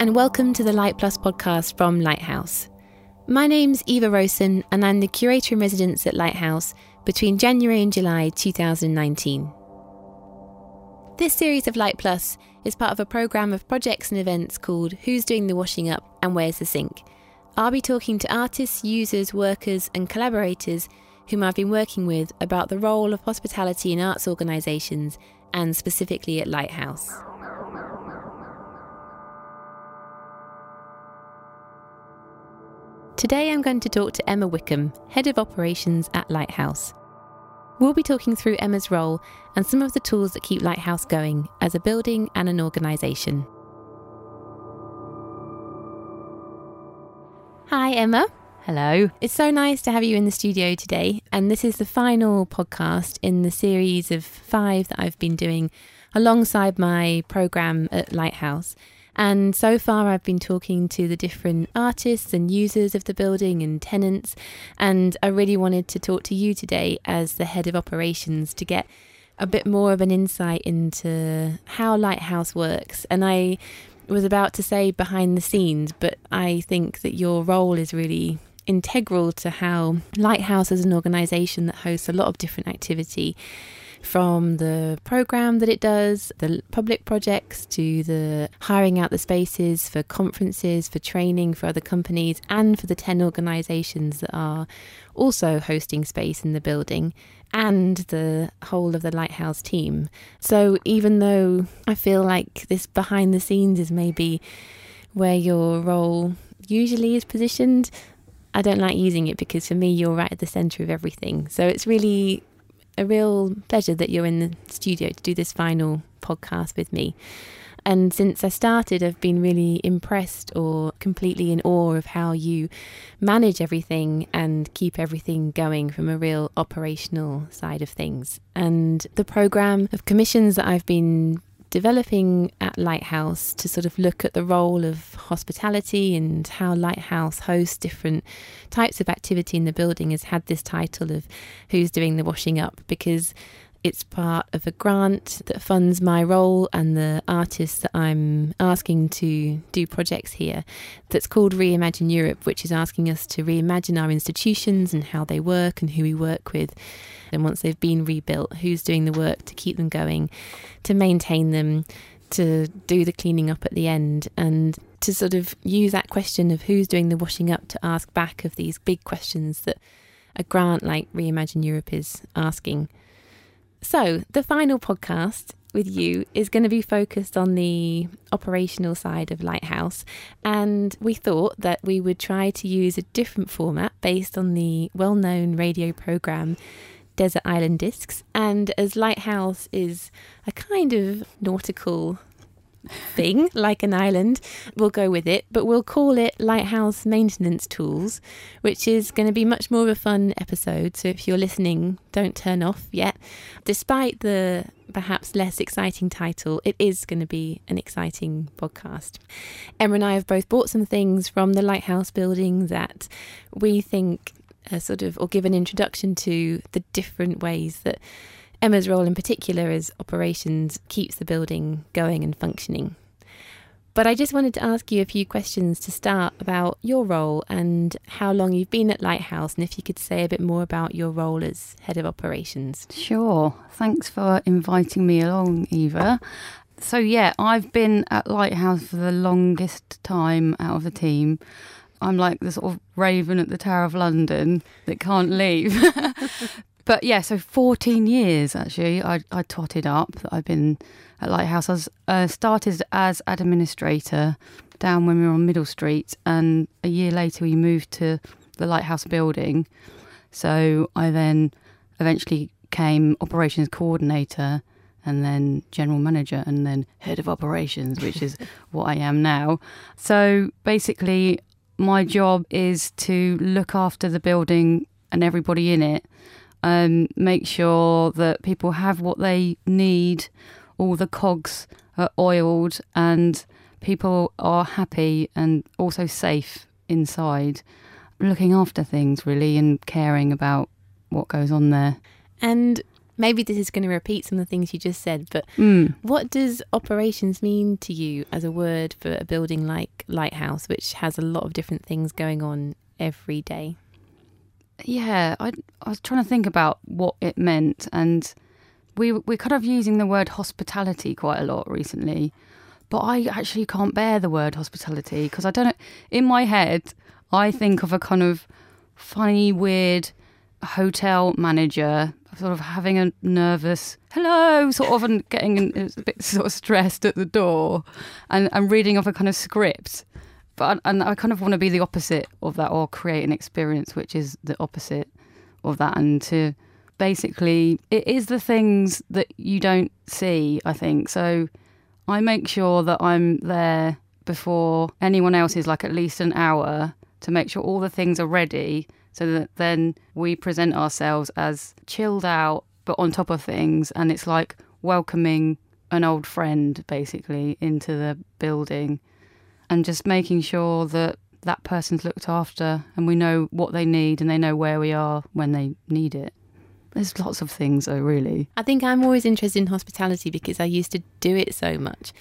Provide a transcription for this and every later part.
and welcome to the Light Plus podcast from Lighthouse. My name's Eva Rowson, and I'm the curator in residence at Lighthouse between January and July 2019. This series of Light Plus is part of a programme of projects and events called Who's Doing the Washing Up and Where's the Sink? I'll be talking to artists, users, workers, and collaborators whom I've been working with about the role of hospitality in arts organisations and specifically at Lighthouse. Today I'm going to talk to Emma Wickham, Head of Operations at Lighthouse. We'll be talking through Emma's role and some of the tools that keep Lighthouse going as a building and an organisation. Hi, Emma. Hello. It's so nice to have you in the studio today. And this is the final podcast in the series of five that I've been doing alongside my programme at Lighthouse. And so far, I've been talking to the different artists and users of the building and tenants. And I really wanted to talk to you today as the head of operations to get a bit more of an insight into how Lighthouse works. And I was about to say behind the scenes, but I think that your role is really integral to how Lighthouse is an organisation that hosts a lot of different activity from the program that it does, the public projects, to the hiring out the spaces for conferences, for training for other companies, and for the 10 organisations that are also hosting space in the building, and the whole of the Lighthouse team. So even though I feel like this behind the scenes is maybe where your role usually is positioned, I don't like using it because for me, you're right at the centre of everything. So it's really a real pleasure that you're in the studio to do this final podcast with me. And since I started, I've been really impressed or completely in awe of how you manage everything and keep everything going from a real operational side of things. And the program of commissions that I've been developing at Lighthouse to sort of look at the role of hospitality and how Lighthouse hosts different types of activity in the building has had this title of Who's Doing the Washing Up because it's part of a grant that funds my role and the artists that I'm asking to do projects here. That's called Reimagine Europe, which is asking us to reimagine our institutions and how they work and who we work with. And once they've been rebuilt, who's doing the work to keep them going, to maintain them, to do the cleaning up at the end, and to sort of use that question of who's doing the washing up to ask back of these big questions that a grant like Reimagine Europe is asking. So, the final podcast with you is going to be focused on the operational side of Lighthouse. And we thought that we would try to use a different format based on the well known radio programme Desert Island Discs. And as Lighthouse is a kind of nautical thing, like an island, we'll go with it, but we'll call it Lighthouse Maintenance Tools, which is going to be much more of a fun episode. So if you're listening, don't turn off yet. Despite the perhaps less exciting title, it is going to be an exciting podcast. Emma and I have both bought some things from the Lighthouse building that we think uh, sort of, or give an introduction to the different ways that Emma's role in particular as operations keeps the building going and functioning. But I just wanted to ask you a few questions to start about your role and how long you've been at Lighthouse, and if you could say a bit more about your role as head of operations. Sure. Thanks for inviting me along, Eva. So, yeah, I've been at Lighthouse for the longest time out of the team. I'm like the sort of raven at the Tower of London that can't leave. but yeah, so 14 years actually, I, I totted up I've been at Lighthouse. I was, uh, started as administrator down when we were on Middle Street, and a year later we moved to the Lighthouse building. So I then eventually came operations coordinator and then general manager and then head of operations, which is what I am now. So basically, my job is to look after the building and everybody in it um, make sure that people have what they need, all the cogs are oiled, and people are happy and also safe inside, looking after things really and caring about what goes on there. And maybe this is going to repeat some of the things you just said, but Mm. what does operations mean to you as a word for a building like Lighthouse, which has a lot of different things going on every day? Yeah, I, I was trying to think about what it meant, and we we're kind of using the word hospitality quite a lot recently, but I actually can't bear the word hospitality because I don't know. In my head, I think of a kind of funny, weird hotel manager, sort of having a nervous hello, sort of, and getting a bit sort of stressed at the door, and and reading off a kind of script but and I kind of want to be the opposite of that or create an experience which is the opposite of that. And to basically it is the things that you don't see I think. So I make sure that I'm there before anyone else is like at least an hour to make sure all the things are ready so that then we present ourselves as chilled out but on top of things. And it's like welcoming an old friend basically into the building and just making sure that that person's looked after and we know what they need and they know where we are when they need it. There's lots of things, though, really. I think I'm always interested in hospitality because I used to do it so much.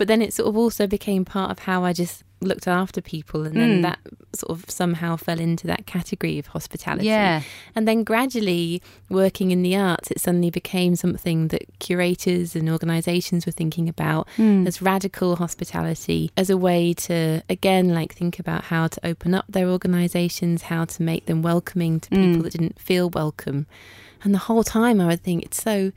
But then it sort of also became part of how I just looked after people. And then Mm. that sort of somehow fell into that category of hospitality. Yeah, And then gradually, working in the arts, it suddenly became something that curators and organisations were thinking about Mm. as radical hospitality, as a way to, again, like think about how to open up their organisations, how to make them welcoming to people Mm. that didn't feel welcome. And the whole time I would think it's so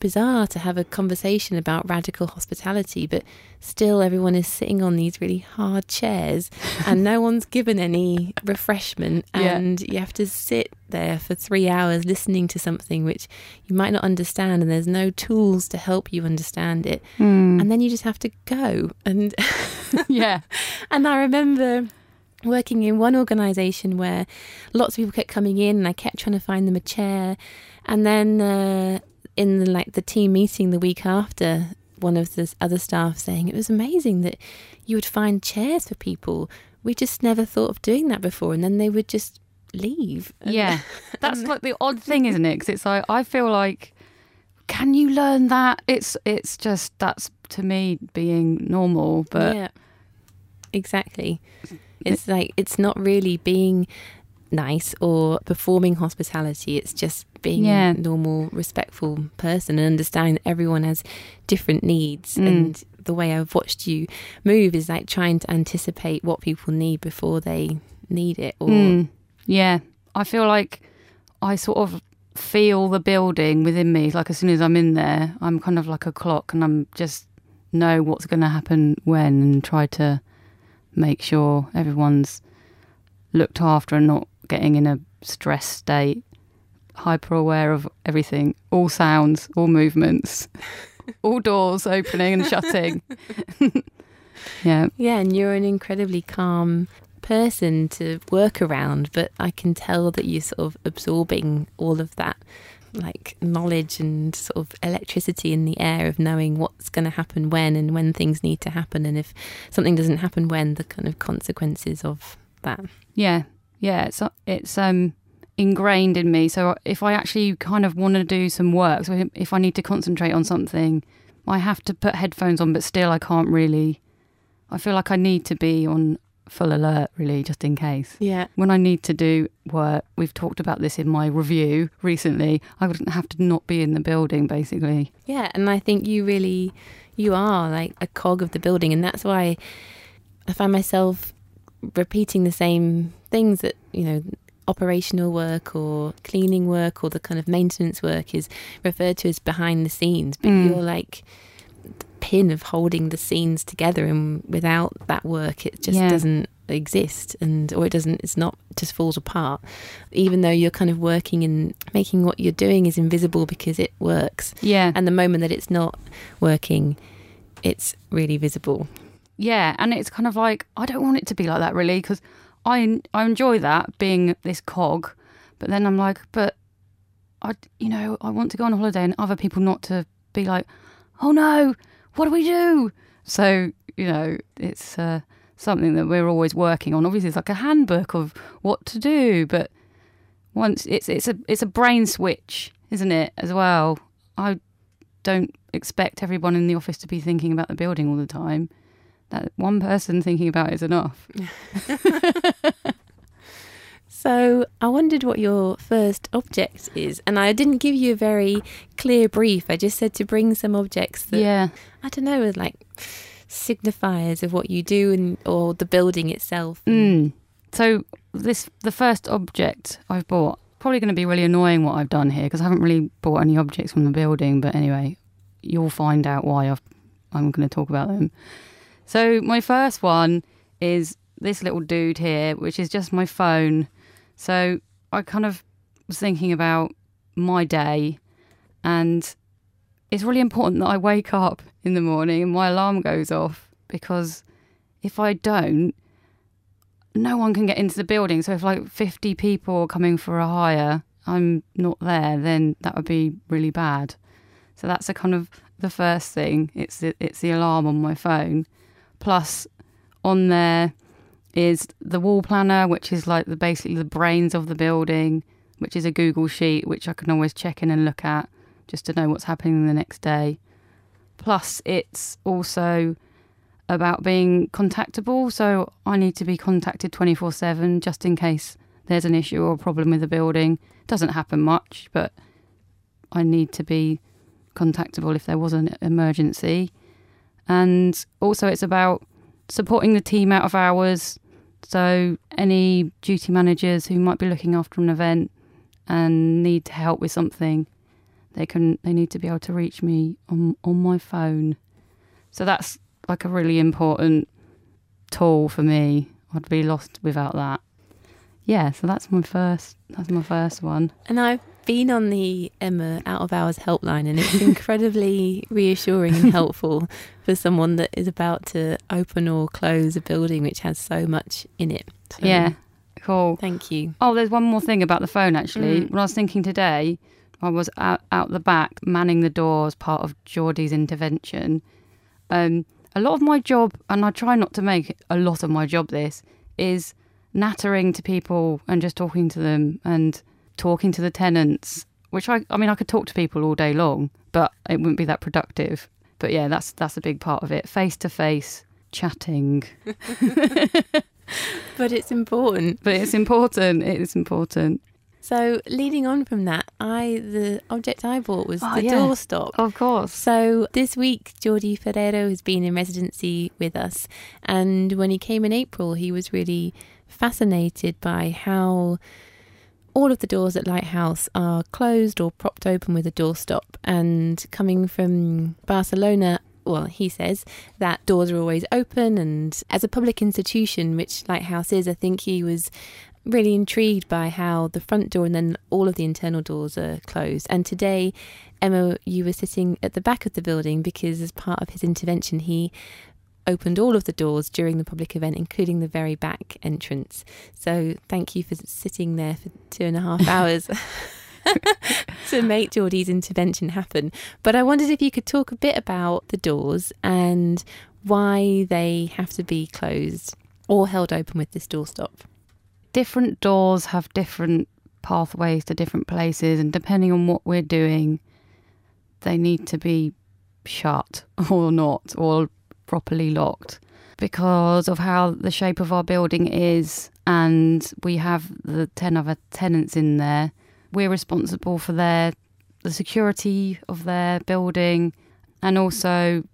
bizarre to have a conversation about radical hospitality, but still everyone is sitting on these really hard chairs and no one's given any refreshment. Yeah. And you have to sit there for three hours listening to something which you might not understand, and there's no tools to help you understand it. Mm. And then you just have to go. And yeah, and I remember working in one organisation where lots of people kept coming in, and I kept trying to find them a chair. And then uh, in the, like the team meeting the week after, one of the other staff saying it was amazing that you would find chairs for people. We just never thought of doing that before, and then they would just leave. Yeah. That's like the odd thing, isn't it? Because it's like I feel like, can you learn that? It's it's just that's to me being normal, but yeah, exactly. It's like it's not really being nice or performing hospitality. It's just being Yeah. a normal, respectful person and understanding that everyone has different needs. Mm. And the way I've watched you move is like trying to anticipate what people need before they need it. Or Mm, yeah, I feel like I sort of feel the building within me. Like as soon as I'm in there, I'm kind of like a clock, and I'm just know what's going to happen when, and try to make sure everyone's looked after and not getting in a stress state. Hyper aware of everything, all sounds, all movements, all doors opening and shutting. yeah, Yeah, and you're an incredibly calm person to work around, but I can tell that you're sort of absorbing all of that like knowledge and sort of electricity in the air of knowing what's going to happen when and when things need to happen and if something doesn't happen when the kind of consequences of that. Yeah, yeah, it's it's um ingrained in me. So if I actually kind of want to do some work, so if I need to concentrate on something, I have to put headphones on, but still I can't really. I feel like I need to be on full alert, really, just in case. Yeah. When I need to do work, we've talked about this in my review recently. I wouldn't have to not be in the building, basically. Yeah, and I think you really you are like a cog of the building and that's why I find myself repeating the same things that, you know, operational work or cleaning work or the kind of maintenance work is referred to as behind the scenes, but Mm. you're like the pin of holding the scenes together and without that work it just Yeah. doesn't exist and or it doesn't it's not it just falls apart even though you're kind of working and making what you're doing is invisible because it works Yeah, and the moment that it's not working it's really visible Yeah, and it's kind of like I don't want it to be like that really because I I enjoy that being this cog, but then I'm like, but I you know I want to go on holiday and other people not to be like, oh no, what do we do? So you know it's uh, something that we're always working on. Obviously, it's like a handbook of what to do, but once it's it's a it's a brain switch isn't it, as well? I don't expect everyone in the office to be thinking about the building all the time. That one person thinking about it is enough. So I wondered what your first object is, and I didn't give you a very clear brief. I just said to bring some objects that yeah. I don't know, like signifiers of what you do and or the building itself. Mm. So this the first object I've bought. Probably going to be really annoying what I've done here because I haven't really bought any objects from the building. But anyway, you'll find out why I've, I'm going to talk about them. So my first one is this little dude here, which is just my phone. So I kind of was thinking about my day, and it's really important that I wake up in the morning and my alarm goes off because if I don't, no one can get into the building. So if like 50 people are coming for a hire, I'm not there, then that would be really bad. So that's a kind of the first thing. It's the, it's the alarm on my phone. Plus, on there is the wall planner, which is like the basically the brains of the building, which is a Google sheet which I can always check in and look at just to know what's happening the next day. Plus, it's also about being contactable, so I need to be contacted 24 7 just in case there's an issue or a problem with the building. It Doesn't happen much, but I need to be contactable if there was an emergency. And also, it's about supporting the team out of hours. So, any duty managers who might be looking after an event and need to help with something, they can they need to be able to reach me on on my phone. So that's like a really important tool for me. I'd be lost without that. Yeah, so that's my first that's my first one. And I've been on the Emma out of hours helpline and it's incredibly reassuring and helpful for someone that is about to open or close a building which has so much in it. So yeah. Cool. Thank you. Oh, there's one more thing about the phone actually. Mm. When I was thinking today, I was out, out the back manning the door as part of Jordi's intervention. Um, a lot of my job, and I try not to make a lot of my job this, is nattering to people and just talking to them and talking to the tenants. Which I, I mean, I could talk to people all day long, but it wouldn't be that productive. But yeah, that's that's a big part of it. Face to face chatting, But it's important. but it's important. It is important. So leading on from that, I the object I bought was Oh, the yeah. doorstop. Of course. So this week, Jordi Ferrero has been in residency with us, and when he came in April, he was really fascinated by how all of the doors at Lighthouse are closed or propped open with a doorstop. And coming from Barcelona, well, he says that doors are always open, and as a public institution, which Lighthouse is, I think he was really intrigued by how the front door and then all of the internal doors are closed. And today, Emma, you were sitting at the back of the building because, as part of his intervention, he opened all of the doors during the public event, including the very back entrance. So, thank you for sitting there for two and a half hours. to make Jordi's intervention happen. But I wondered if you could talk a bit about the doors and why they have to be closed or held open with this doorstop. different doors have different pathways to different places, and depending on what we're doing, they need to be shut or not, or properly locked because of how the shape of our building is, and we have the 10 other tenants in there. We're responsible for their the security of their building and also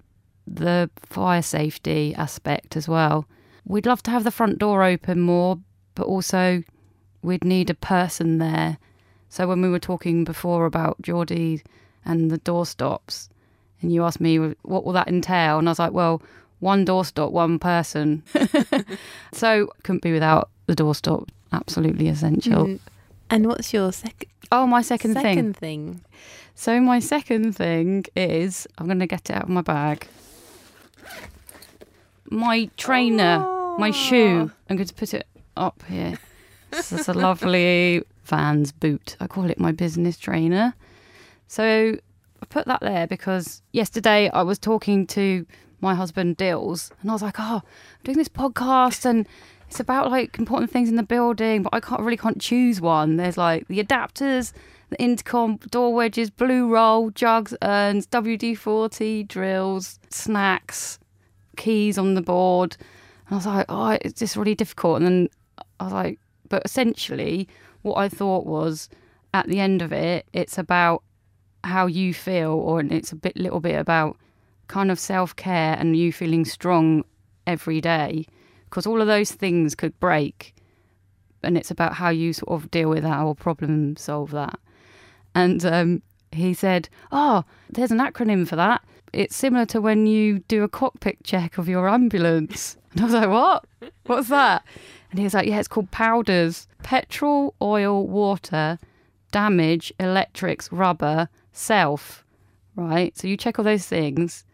the fire safety aspect as well. We'd love to have the front door open more, but also we'd need a person there. So when we were talking before about Jordi and the door stops, and you asked me what will that entail, and I was like, well, one doorstop, one person. so couldn't be without the doorstop. Absolutely essential. Mm. And what's your second? Oh, my second, thing. second thing? So my second thing is I'm going to get it out of my bag. My trainer, my shoe. I'm going to put it up here. This is a lovely Vans boot. I call it my business trainer. So I put that there because yesterday I was talking to my husband Dills and I was like, "Oh, I'm doing this podcast and it's about like important things in the building, but I can't really can't choose one. There's like the adapters the intercom, door wedges, blue roll, jugs, urns, WD 40, drills, snacks, keys on the board. And I was like, oh, it's just really difficult. And then I was like, but essentially, what I thought was at the end of it, it's about how you feel, or it's a bit, little bit about kind of self care and you feeling strong every day. Because all of those things could break, and it's about how you sort of deal with that or problem solve that. And um, he said, Oh, there's an acronym for that. It's similar to when you do a cockpit check of your ambulance. And I was like, What? What's that? And he was like, Yeah, it's called powders petrol, oil, water, damage, electrics, rubber, self. Right? So you check all those things,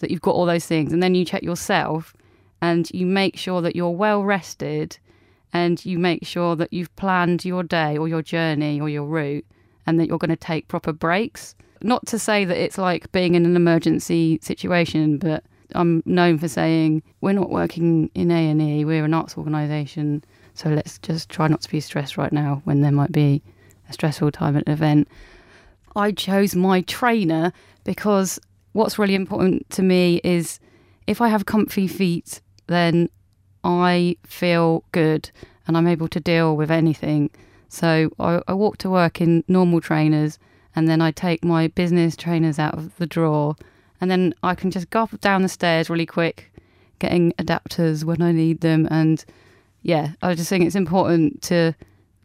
that you've got all those things, and then you check yourself and you make sure that you're well rested and you make sure that you've planned your day or your journey or your route and that you're going to take proper breaks. Not to say that it's like being in an emergency situation, but I'm known for saying we're not working in A&E, we're an arts organisation, so let's just try not to be stressed right now when there might be a stressful time at an event. I chose my trainer because what's really important to me is if I have comfy feet, then I feel good and I'm able to deal with anything. So I, I walk to work in normal trainers and then I take my business trainers out of the drawer and then I can just go up down the stairs really quick, getting adapters when I need them. And yeah, I just think it's important to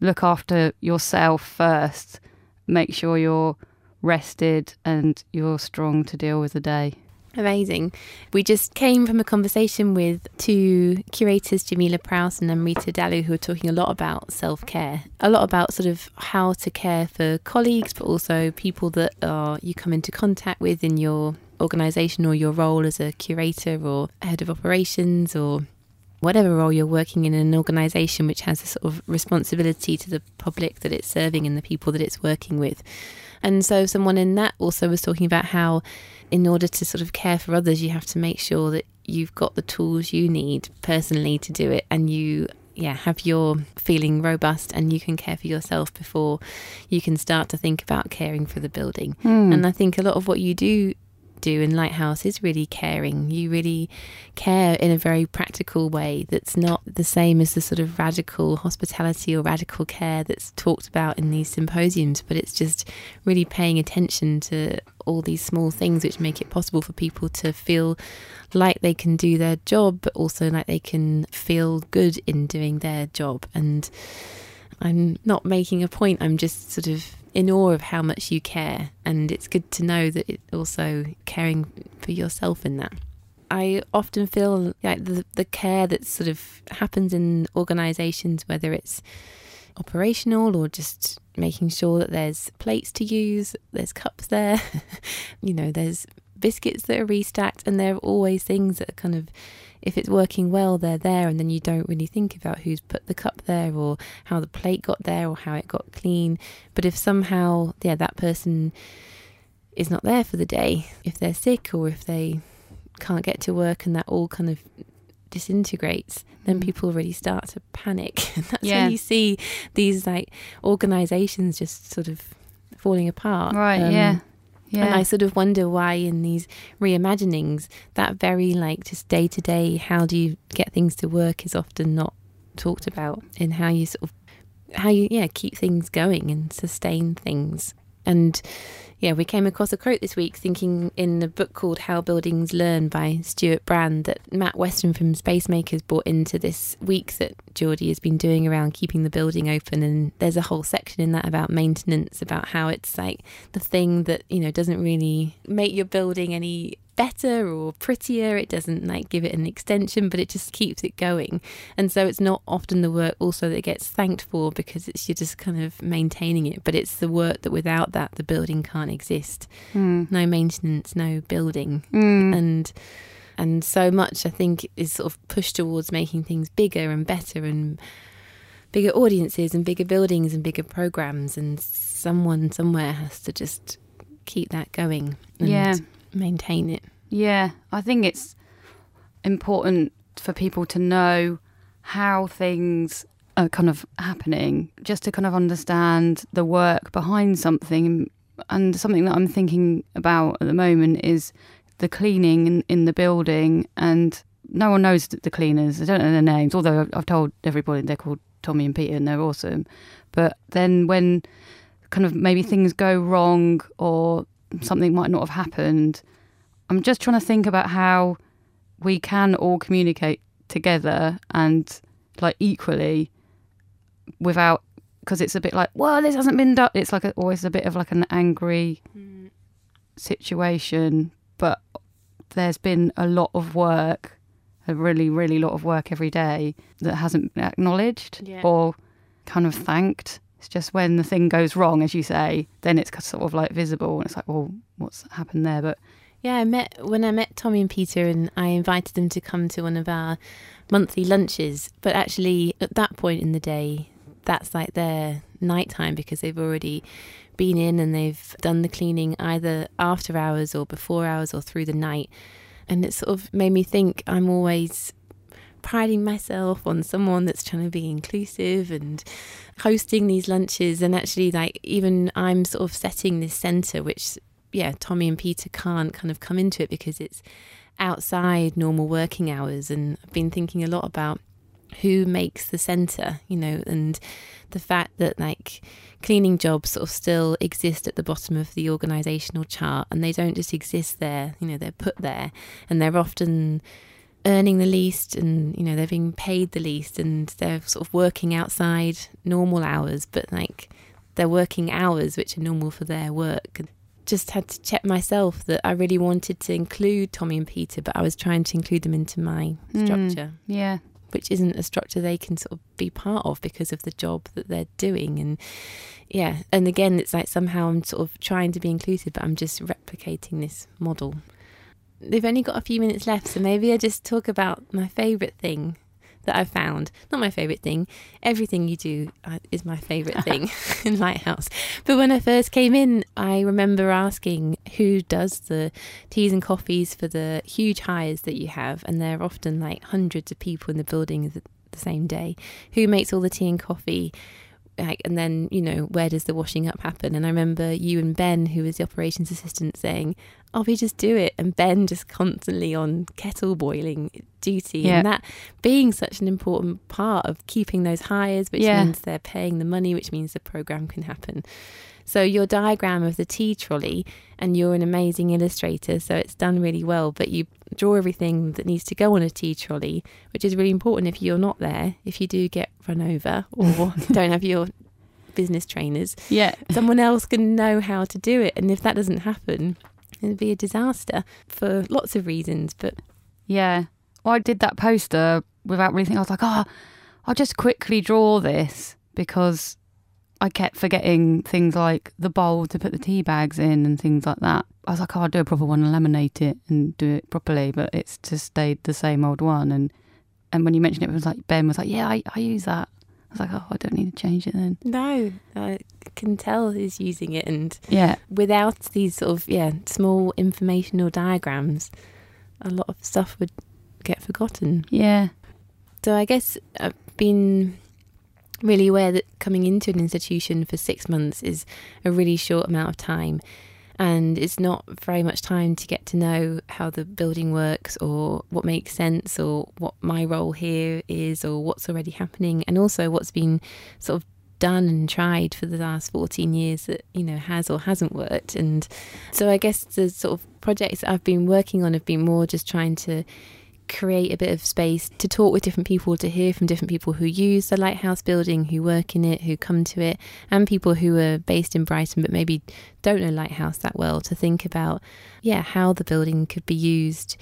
look after yourself first, make sure you're rested and you're strong to deal with the day. Amazing. We just came from a conversation with two curators, Jamila Prowse and Amrita Dhallu, who are talking a lot about self care, a lot about sort of how to care for colleagues, but also people that are you come into contact with in your organisation or your role as a curator or head of operations or whatever role you're working in, in an organisation which has a sort of responsibility to the public that it's serving and the people that it's working with. And so, someone in that also was talking about how, in order to sort of care for others, you have to make sure that you've got the tools you need personally to do it and you yeah have your feeling robust and you can care for yourself before you can start to think about caring for the building Hmm. and i think a lot of what you do do in lighthouse is really caring you really care in a very practical way that's not the same as the sort of radical hospitality or radical care that's talked about in these symposiums but it's just really paying attention to all these small things which make it possible for people to feel like they can do their job, but also like they can feel good in doing their job. And I'm not making a point, I'm just sort of in awe of how much you care. And it's good to know that it also caring for yourself in that. I often feel like the, the care that sort of happens in organisations, whether it's operational or just making sure that there's plates to use, there's cups there, you know, there's biscuits that are restacked, and there are always things that are kind of, if it's working well, they're there, and then you don't really think about who's put the cup there or how the plate got there or how it got clean. But if somehow, yeah, that person is not there for the day, if they're sick or if they can't get to work and that all kind of disintegrates, then Mm. people really start to panic. And that's Yeah. when you see these like organizations just sort of falling apart. Right, Um, yeah. Yeah. And I sort of wonder why in these reimaginings, that very like just day to day, how do you get things to work is often not talked about in how you sort of, how you, yeah, keep things going and sustain things. And yeah, we came across a quote this week thinking in the book called How Buildings Learn by Stewart Brand that Matt Weston from Space Makers brought into this week that Jordi has been doing around keeping the building open. And there's a whole section in that about maintenance, about how it's like the thing that, you know, doesn't really make your building any better or prettier. It doesn't like give it an extension, but it just keeps it going. And so it's not often the work also that gets thanked for because it's you're just kind of maintaining it, but it's the work that without that the building can't exist. Mm. No maintenance, no building. Mm. And and so much I think is sort of pushed towards making things bigger and better and bigger audiences and bigger buildings and bigger programs and someone somewhere has to just keep that going and Yeah. Maintain it. Yeah, I think it's important for people to know how things are kind of happening, just to kind of understand the work behind something. And something that I'm thinking about at the moment is the cleaning in, in the building, and no one knows the cleaners. I don't know their names, although I've told everybody they're called Tommy and Peter and they're awesome. But then when kind of maybe things go wrong or something might not have happened, I'm just trying to think about how we can all communicate together and like equally without because it's a bit like well this hasn't been done it's like a, always a bit of like an angry mm. situation but there's been a lot of work a really really lot of work every day that hasn't been acknowledged yeah. or kind of thanked it's just when the thing goes wrong as you say then it's sort of like visible and it's like well what's happened there but yeah, I met when I met Tommy and Peter, and I invited them to come to one of our monthly lunches. But actually, at that point in the day, that's like their nighttime because they've already been in and they've done the cleaning either after hours or before hours or through the night. And it sort of made me think I'm always priding myself on someone that's trying to be inclusive and hosting these lunches and actually like even I'm sort of setting this center which yeah, Tommy and Peter can't kind of come into it because it's outside normal working hours. And I've been thinking a lot about who makes the centre, you know, and the fact that like cleaning jobs sort of still exist at the bottom of the organisational chart and they don't just exist there, you know, they're put there and they're often earning the least and, you know, they're being paid the least and they're sort of working outside normal hours, but like they're working hours which are normal for their work just had to check myself that I really wanted to include Tommy and Peter, but I was trying to include them into my hmm. structure. Mm, yeah. Which isn't a structure they can sort of be part of because of the job that they're doing. And yeah, and again, it's like somehow I'm sort of trying to be inclusive, but I'm just replicating this model. They've only got a few minutes left, so maybe I just talk about my favourite thing that I've found. Not my favourite thing. Everything you do uh, is my favourite thing in Lighthouse. But when I first came in, I remember asking who does the teas and coffees for the huge hires that you have, and there are often like hundreds of people in the building the, the same day. Who makes all the tea and coffee? like, and then you know where does the washing up happen and i remember you and ben who was the operations assistant saying oh we just do it and ben just constantly on kettle boiling duty yeah. and that being such an important part of keeping those hires which yeah. means they're paying the money which means the program can happen so your diagram of the tea trolley, and you're an amazing illustrator, so it's done really well. But you draw everything that needs to go on a tea trolley, which is really important if you're not there. If you do get run over or don't have your business trainers, yeah, someone else can know how to do it. And if that doesn't happen, it'd be a disaster for lots of reasons. But yeah, well, I did that poster without really thinking. I was like, oh, I'll just quickly draw this because I kept forgetting things like the bowl to put the tea bags in and things like that. I was like, oh, I'll do a proper one and laminate it and do it properly, but it's just stayed the same old one. And and when you mentioned it, it was like Ben was like, yeah, I, I use that. I was like, oh, I don't need to change it then. No, I can tell he's using it, and yeah, without these sort of yeah small informational diagrams, a lot of stuff would get forgotten. Yeah. So I guess I've been really aware that coming into an institution for six months is a really short amount of time. And it's not very much time to get to know how the building works or what makes sense or what my role here is or what's already happening and also what's been sort of done and tried for the last 14 years that you know has or hasn't worked. And so i guess the sort of projects i've been working on have been more just trying to create a bit of space to talk with different people, to hear from different people who use the lighthouse building, who work in it, who come to it, and people who are based in Brighton but maybe don't know Lighthouse that well, to think about, yeah, how the building could be used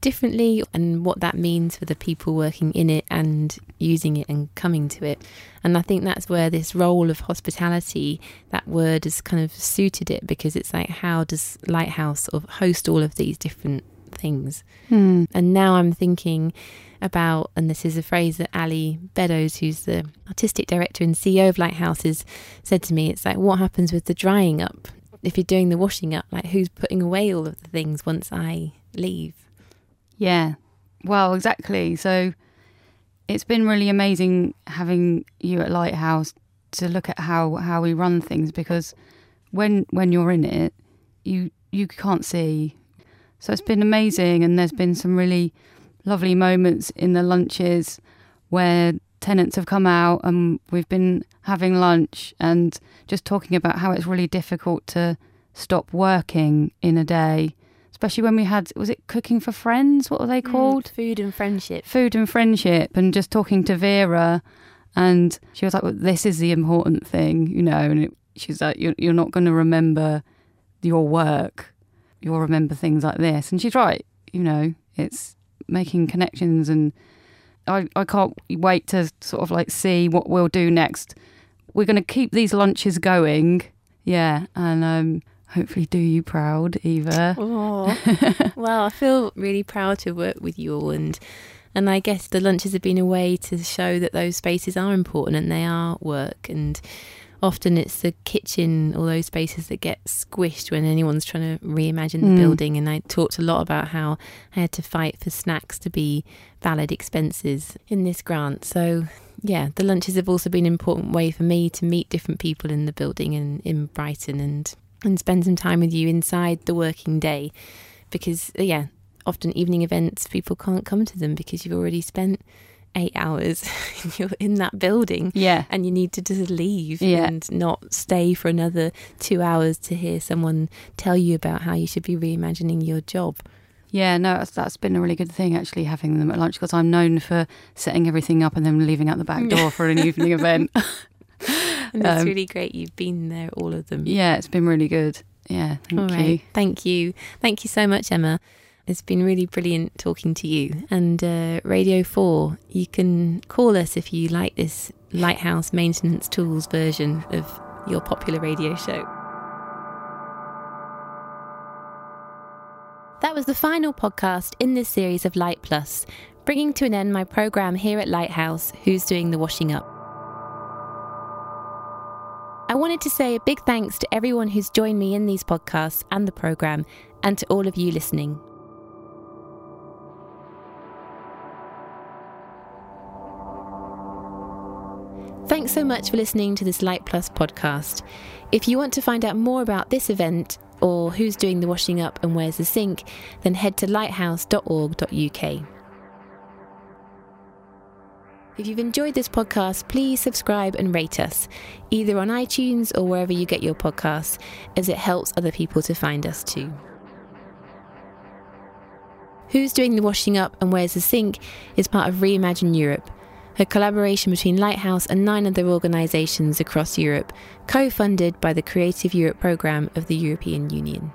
differently and what that means for the people working in it and using it and coming to it. And I think that's where this role of hospitality, that word has kind of suited it because it's like, how does Lighthouse sort of host all of these different things. Hmm. And now I'm thinking about, and this is a phrase that Alli Beddoes, who's the artistic director and CEO of Lighthouses, said to me. It's like, what happens with the drying up? If you're doing the washing up, like who's putting away all of the things once I leave? Yeah. Well, exactly. So it's been really amazing having you at Lighthouse to look at how, how we run things because when when you're in it, you you can't see. So it's been amazing, and there's been some really lovely moments in the lunches where tenants have come out and we've been having lunch and just talking about how it's really difficult to stop working in a day especially when we had was it cooking for friends? What were they called? mm, food and friendship. Food and friendship and just talking to vera and she was like well, this is the important thing you know and it, she's like you're, you're not going to remember your work you'll remember things like this and she's right you know it's making connections and I, I can't wait to sort of like see what we'll do next. We're going to keep these lunches going. Yeah. And um, hopefully do you proud, Eva. Oh, well, I feel really proud to work with you all. And, and I guess the lunches have been a way to show that those spaces are important and they are work. And often it's the kitchen or those spaces that get squished when anyone's trying to reimagine the mm. building. And I talked a lot about how I had to fight for snacks to be valid expenses in this grant. So, yeah, the lunches have also been an important way for me to meet different people in the building and in Brighton and, and spend some time with you inside the working day. Because, yeah, often evening events, people can't come to them because you've already spent eight hours you're in that building. Yeah. And you need to just leave yeah. and not stay for another two hours to hear someone tell you about how you should be reimagining your job. Yeah no that's, that's been a really good thing actually having them at lunch because i'm known for setting everything up and then leaving out the back door for an evening event. And it's um, really great you've been there all of them. Yeah it's been really good. Yeah thank you. Thank you. Thank you so much emma it's been really brilliant talking to you. And uh, Radio 4, you can call us if you like this Lighthouse Maintenance Tools version of your popular radio show. That was the final podcast in this series of Light Plus, bringing to an end my programme here at Lighthouse Who's Doing the Washing Up? I wanted to say a big thanks to everyone who's joined me in these podcasts and the programme, and to all of you listening. Much for listening to this Light Plus podcast. If you want to find out more about this event or who's doing the washing up and where's the sink, then head to lighthouse.org.uk. If you've enjoyed this podcast, please subscribe and rate us, either on iTunes or wherever you get your podcasts, as it helps other people to find us too. Who's Doing the Washing Up and Where's the Sink is part of Reimagine Europe, a collaboration between Lighthouse and nine other organisations across Europe, co funded by the Creative Europe programme of the European Union.